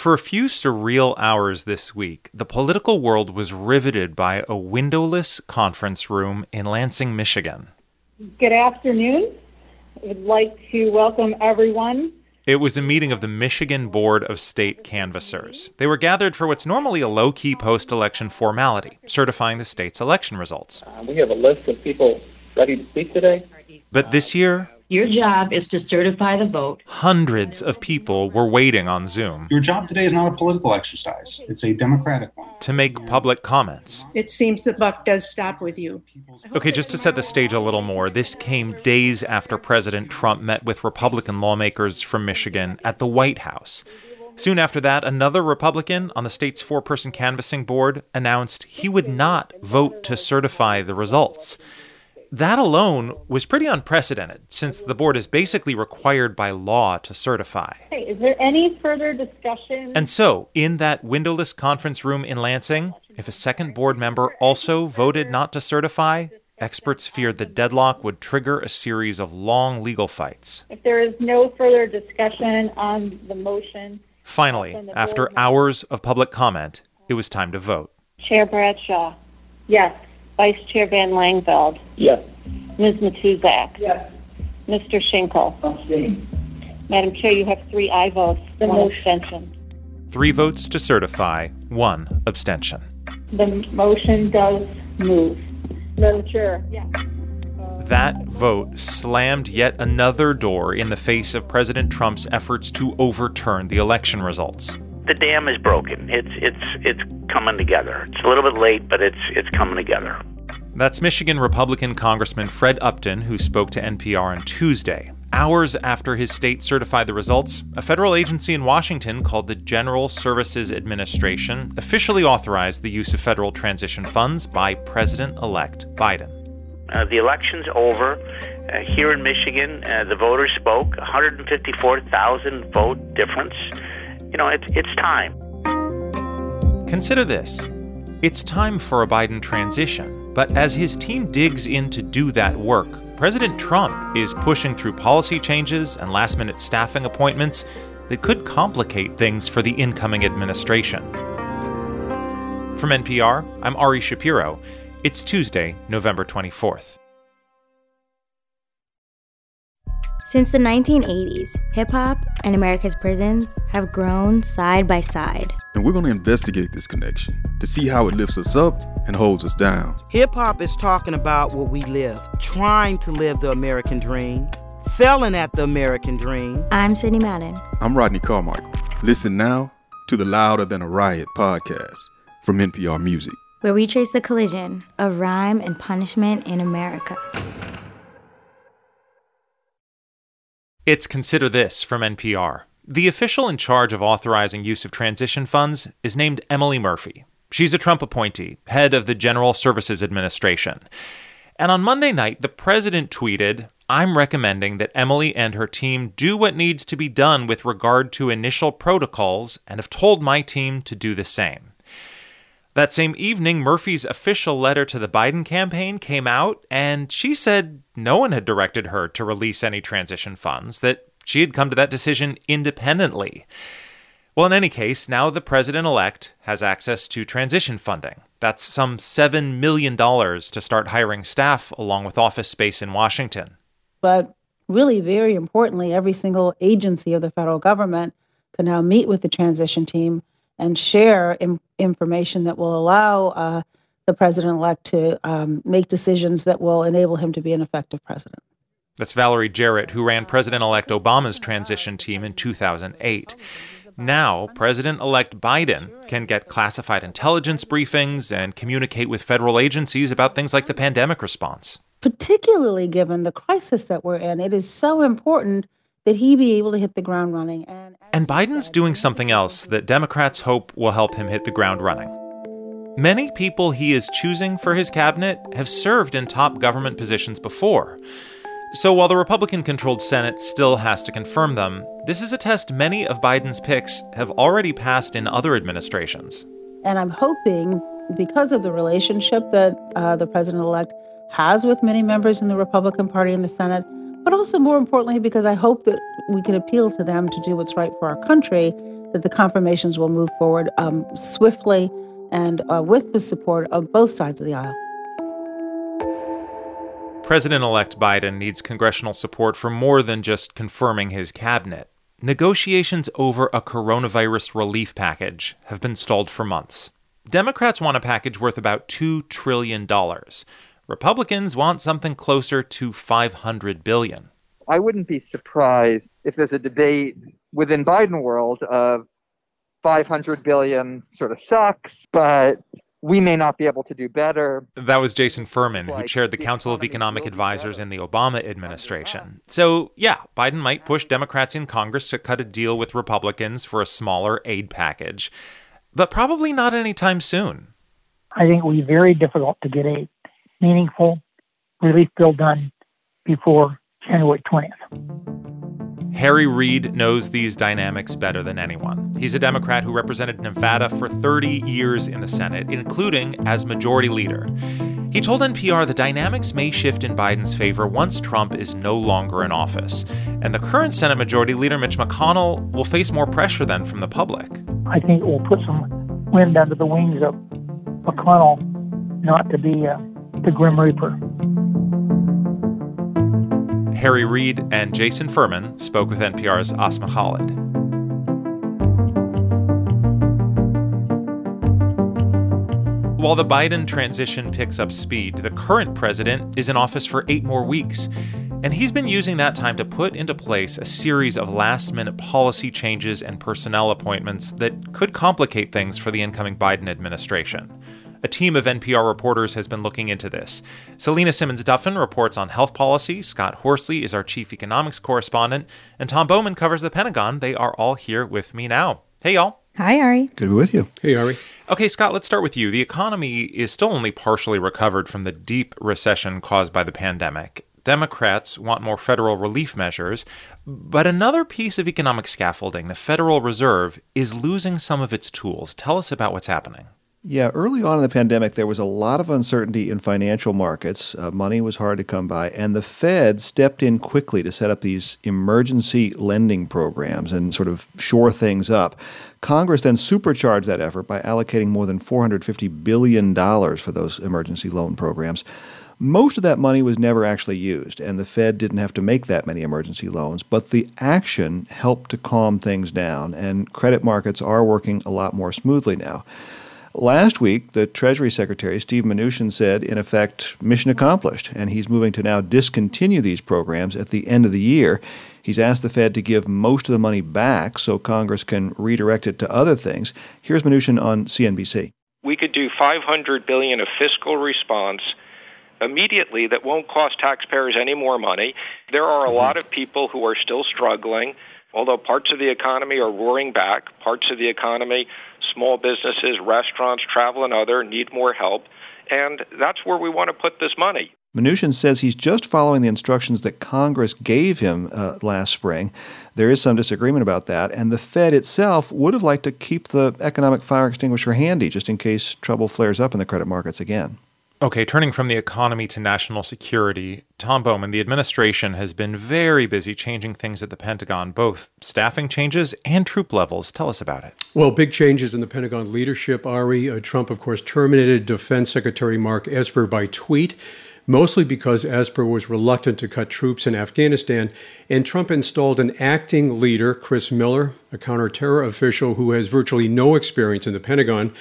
For a few surreal hours this week, the political world was riveted by a windowless conference room in Lansing, Michigan. Good afternoon. I would like to welcome everyone. It was a meeting of the Michigan Board of State Canvassers. They were gathered for what's normally a low key post election formality, certifying the state's election results. Uh, we have a list of people ready to speak today. But this year, Your job is to certify the vote. hundreds of people were waiting on Zoom Your job today is not a political exercise, it's a democratic one. to make public comments. it seems the buck does stop with you. Okay, just to set the stage a little more, this came days after President Trump met with Republican lawmakers from Michigan at the White House. Soon after that, another Republican on the state's four person canvassing board announced he would not vote to certify the results. That alone was pretty unprecedented, since the board is basically required by law to certify. Hey, is there any further discussion? And so, in that windowless conference room in Lansing, if a second board member also voted not to certify, experts feared the deadlock would trigger a series of long legal fights. if there is no further discussion on the motion, Finally, after hours of public comment, it was time to vote. Chair Bradshaw, yes. Vice Chair Van Langevelde, Yes. Ms. Matuzak, Yes. Mr. Shinkle. Madam Chair, you have three aye votes, The one motion- abstention. Three votes to certify, one abstention. The motion does move. Madam Chair. Yes. That vote slammed yet another door in the face of President Trump's efforts to overturn the election results. the dam is broken. It's it's it's coming together. It's a little bit late, but it's it's coming together. That's Michigan Republican Congressman Fred Upton, who spoke to NPR on Tuesday. Hours after his state certified the results, a federal agency in Washington called the General Services Administration officially authorized the use of federal transition funds by President elect Biden. Uh, the election's over. Uh, here in Michigan, uh, the voters spoke. 154,000 vote difference. You know, it's it's time. Consider this it's time for a Biden transition, but as his team digs in to do that work, President Trump is pushing through policy changes and last minute staffing appointments that could complicate things for the incoming administration. From NPR, I'm Ari Shapiro. It's Tuesday, November 24th. Since the 1980s, hip hop and America's prisons have grown side by side. And we're going to investigate this connection to see how it lifts us up and holds us down. Hip hop is talking about what we live, trying to live the American dream, failing at the American dream. I'm Sydney Madden. I'm Rodney Carmichael. Listen now to the Louder Than a Riot podcast from NPR Music. where we trace the collision of rhyme and punishment in America. It's Consider This from NPR. The official in charge of authorizing use of transition funds is named Emily Murphy. She's a Trump appointee, head of the General Services Administration. And on Monday night, the president tweeted, I'm recommending that Emily and her team do what needs to be done with regard to initial protocols and have told my team to do the same. That same evening, Murphy's official letter to the Biden campaign came out, and she said no one had directed her to release any transition funds, that she had come to that decision independently. Well, in any case, now the president elect has access to transition funding. That's some $7 million to start hiring staff along with office space in Washington. But really, very importantly, every single agency of the federal government can now meet with the transition team and share im- information that will allow uh, the president elect to um, make decisions that will enable him to be an effective president. That's Valerie Jarrett, who ran President elect Obama's transition team in 2008. Now, President elect Biden can get classified intelligence briefings and communicate with federal agencies about things like the pandemic response. Particularly given the crisis that we're in, it is so important that he be able to hit the ground running. And, And Biden's doing something else that Democrats hope will help him hit the ground running. Many people he is choosing for his cabinet have served in top government positions before. So while the Republican controlled Senate still has to confirm them, this is a test many of Biden's picks have already passed in other administrations. and I'm hoping, because of the relationship that uh, the president elect has with many members in the Republican Party in the Senate, but also more importantly, because I hope that we can appeal to them to do what's right for our country, that the confirmations will move forward um, swiftly and uh, with the support of both sides of the aisle. President elect Biden needs congressional support for more than just confirming his cabinet. Negotiations over a coronavirus relief package have been stalled for months. Democrats want a package worth about $2 trillion. Republicans want something closer to 500 billion. I wouldn't be surprised if there's a debate within Biden world of 500 billion sort of sucks, but we may not be able to do better. That was Jason Furman, who chaired the Council of Economic Advisors in the Obama administration. So, yeah, Biden might push Democrats in Congress to cut a deal with Republicans for a smaller aid package, but probably not anytime soon. I think it will be very difficult to get a meaningful relief bill done before January 20th. Harry Reid knows these dynamics better than anyone. He's a Democrat who represented Nevada for 30 years in the Senate, including as majority leader. He told NPR the dynamics may shift in Biden's favor once Trump is no longer in office. And the current Senate Majority Leader, Mitch McConnell, will face more pressure then from the public. I think it will put some wind under the wings of McConnell not to be uh, the Grim Reaper. Harry Reid and Jason Furman spoke with NPR's Asma Khalid. While the Biden transition picks up speed, the current president is in office for eight more weeks. And he's been using that time to put into place a series of last minute policy changes and personnel appointments that could complicate things for the incoming Biden administration. A team of NPR reporters has been looking into this. Selena Simmons Duffin reports on health policy, Scott Horsley is our chief economics correspondent, and Tom Bowman covers the Pentagon. They are all here with me now. Hey, y'all. Hi, Ari. Good to be with you. Hey, Ari. Okay, Scott, let's start with you. The economy is still only partially recovered from the deep recession caused by the pandemic. Democrats want more federal relief measures, but another piece of economic scaffolding, the Federal Reserve, is losing some of its tools. Tell us about what's happening. Yeah, early on in the pandemic, there was a lot of uncertainty in financial markets. Uh, money was hard to come by, and the Fed stepped in quickly to set up these emergency lending programs and sort of shore things up. Congress then supercharged that effort by allocating more than $450 billion for those emergency loan programs. Most of that money was never actually used, and the Fed didn't have to make that many emergency loans, but the action helped to calm things down, and credit markets are working a lot more smoothly now. Last week, the Treasury Secretary, Steve Mnuchin, said, in effect, mission accomplished, and he's moving to now discontinue these programs at the end of the year. He's asked the Fed to give most of the money back so Congress can redirect it to other things. Here's Mnuchin on CNBC. We could do 500 billion of fiscal response immediately that won't cost taxpayers any more money. There are a mm-hmm. lot of people who are still struggling. Although parts of the economy are roaring back, parts of the economy, small businesses, restaurants, travel, and other need more help. And that's where we want to put this money. Mnuchin says he's just following the instructions that Congress gave him uh, last spring. There is some disagreement about that, and the Fed itself would have liked to keep the economic fire extinguisher handy just in case trouble flares up in the credit markets again. Okay, turning from the economy to national security, Tom Bowman, the administration has been very busy changing things at the Pentagon, both staffing changes and troop levels. Tell us about it. Well, big changes in the Pentagon leadership, Ari. Uh, Trump, of course, terminated Defense Secretary Mark Esper by tweet, mostly because Esper was reluctant to cut troops in Afghanistan. And Trump installed an acting leader, Chris Miller, a counterterror official who has virtually no experience in the Pentagon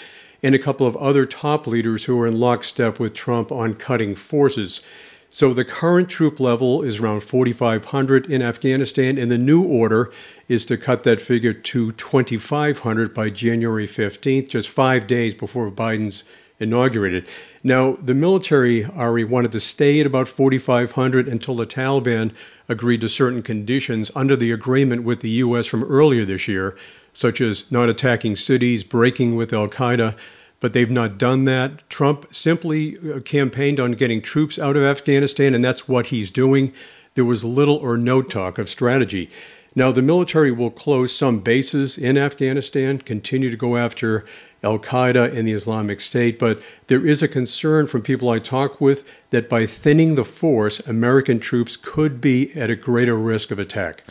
and a couple of other top leaders who are in lockstep with Trump on cutting forces. So the current troop level is around 4,500 in Afghanistan, and the new order is to cut that figure to 2,500 by January 15th, just five days before Biden's inaugurated. Now, the military, Ari, wanted to stay at about 4,500 until the Taliban agreed to certain conditions under the agreement with the U.S. from earlier this year such as not attacking cities, breaking with Al Qaeda, but they've not done that. Trump simply uh, campaigned on getting troops out of Afghanistan, and that's what he's doing. There was little or no talk of strategy. Now, the military will close some bases in Afghanistan, continue to go after Al Qaeda and the Islamic State, but there is a concern from people I talk with that by thinning the force, American troops could be at a greater risk of attack.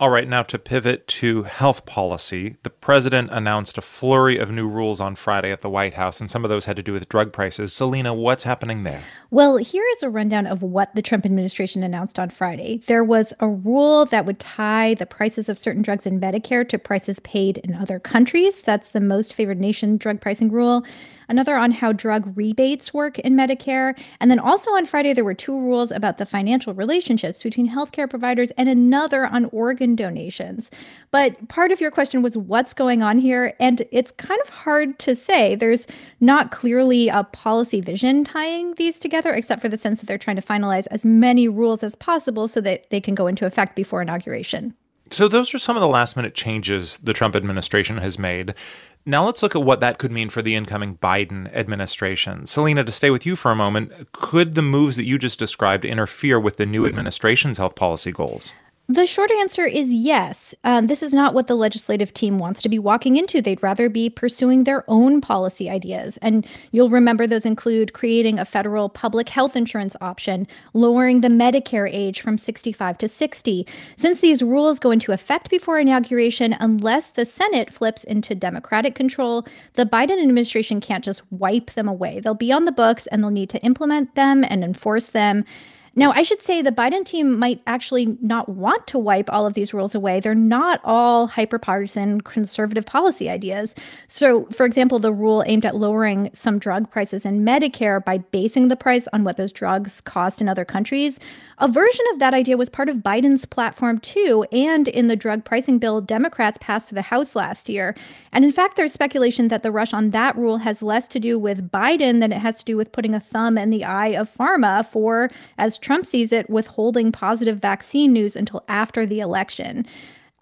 All right, now to pivot to health policy. The president announced a flurry of new rules on Friday at the White House, and some of those had to do with drug prices. Selena, what's happening there? Well, here is a rundown of what the Trump administration announced on Friday. There was a rule that would tie the prices of certain drugs in Medicare to prices paid in other countries. That's the most favored nation drug pricing rule another on how drug rebates work in Medicare. And then also on Friday, there were two rules about the financial relationships between healthcare providers and another on organ donations. But part of your question was what's going on here? And it's kind of hard to say. There's not clearly a policy vision tying these together, except for the sense that they're trying to finalize as many rules as possible so that they can go into effect before inauguration. So, those are some of the last minute changes the Trump administration has made. Now let's look at what that could mean for the incoming Biden administration. Selena, to stay with you for a moment, could the moves that you just described interfere with the new administration's health policy goals? The short answer is yes. Um, this is not what the legislative team wants to be walking into. They'd rather be pursuing their own policy ideas. And you'll remember those include creating a federal public health insurance option, lowering the Medicare age from 65 to 60. Since these rules go into effect before inauguration, unless the Senate flips into Democratic control, the Biden administration can't just wipe them away. They'll be on the books and they'll need to implement them and enforce them. Now, I should say the Biden team might actually not want to wipe all of these rules away. They're not all hyperpartisan conservative policy ideas. So, for example, the rule aimed at lowering some drug prices in Medicare by basing the price on what those drugs cost in other countries a version of that idea was part of Biden's platform, too, and in the drug pricing bill Democrats passed through the House last year. And in fact, there's speculation that the rush on that rule has less to do with Biden than it has to do with putting a thumb in the eye of pharma for, as Trump sees it, withholding positive vaccine news until after the election.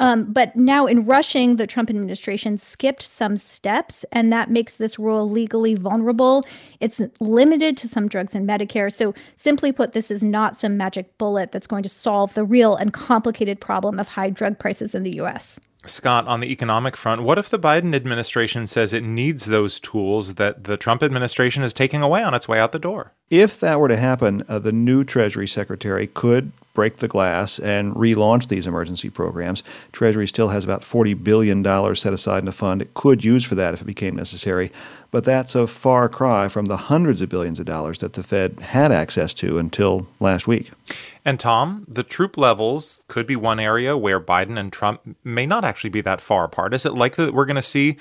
Um, but now, in rushing, the Trump administration skipped some steps, and that makes this rule legally vulnerable. It's limited to some drugs in Medicare. So, simply put, this is not some magic bullet that's going to solve the real and complicated problem of high drug prices in the U.S. Scott, on the economic front, what if the Biden administration says it needs those tools that the Trump administration is taking away on its way out the door? If that were to happen, uh, the new Treasury Secretary could break the glass and relaunch these emergency programs. Treasury still has about $40 billion set aside in a fund it could use for that if it became necessary. But that's a far cry from the hundreds of billions of dollars that the Fed had access to until last week. And Tom, the troop levels could be one area where Biden and Trump may not actually be that far apart. Is it likely that we're going to see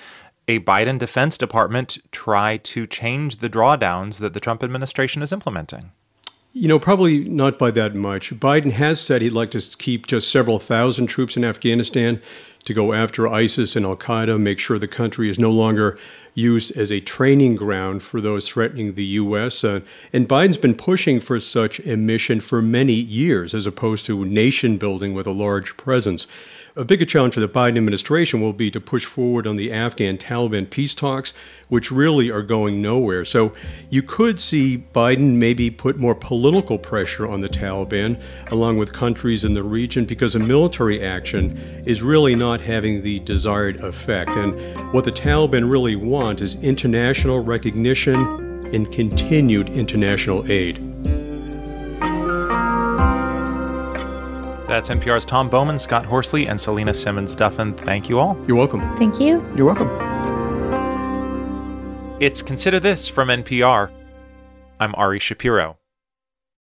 a Biden Defense Department try to change the drawdowns that the Trump administration is implementing? You know, probably not by that much. Biden has said he'd like to keep just several thousand troops in Afghanistan to go after ISIS and Al Qaeda, make sure the country is no longer used as a training ground for those threatening the U.S. Uh, and Biden's been pushing for such a mission for many years, as opposed to nation building with a large presence. A bigger challenge for the Biden administration will be to push forward on the Afghan Taliban peace talks, which really are going nowhere. So you could see Biden maybe put more political pressure on the Taliban, along with countries in the region, because a military action is really not having the desired effect. And what the Taliban really want is international recognition and continued international aid. That's NPR's Tom Bowman, Scott Horsley, and Selena Simmons Duffin. Thank you all. You're welcome. Thank you. You're welcome. It's Consider This from NPR. I'm Ari Shapiro.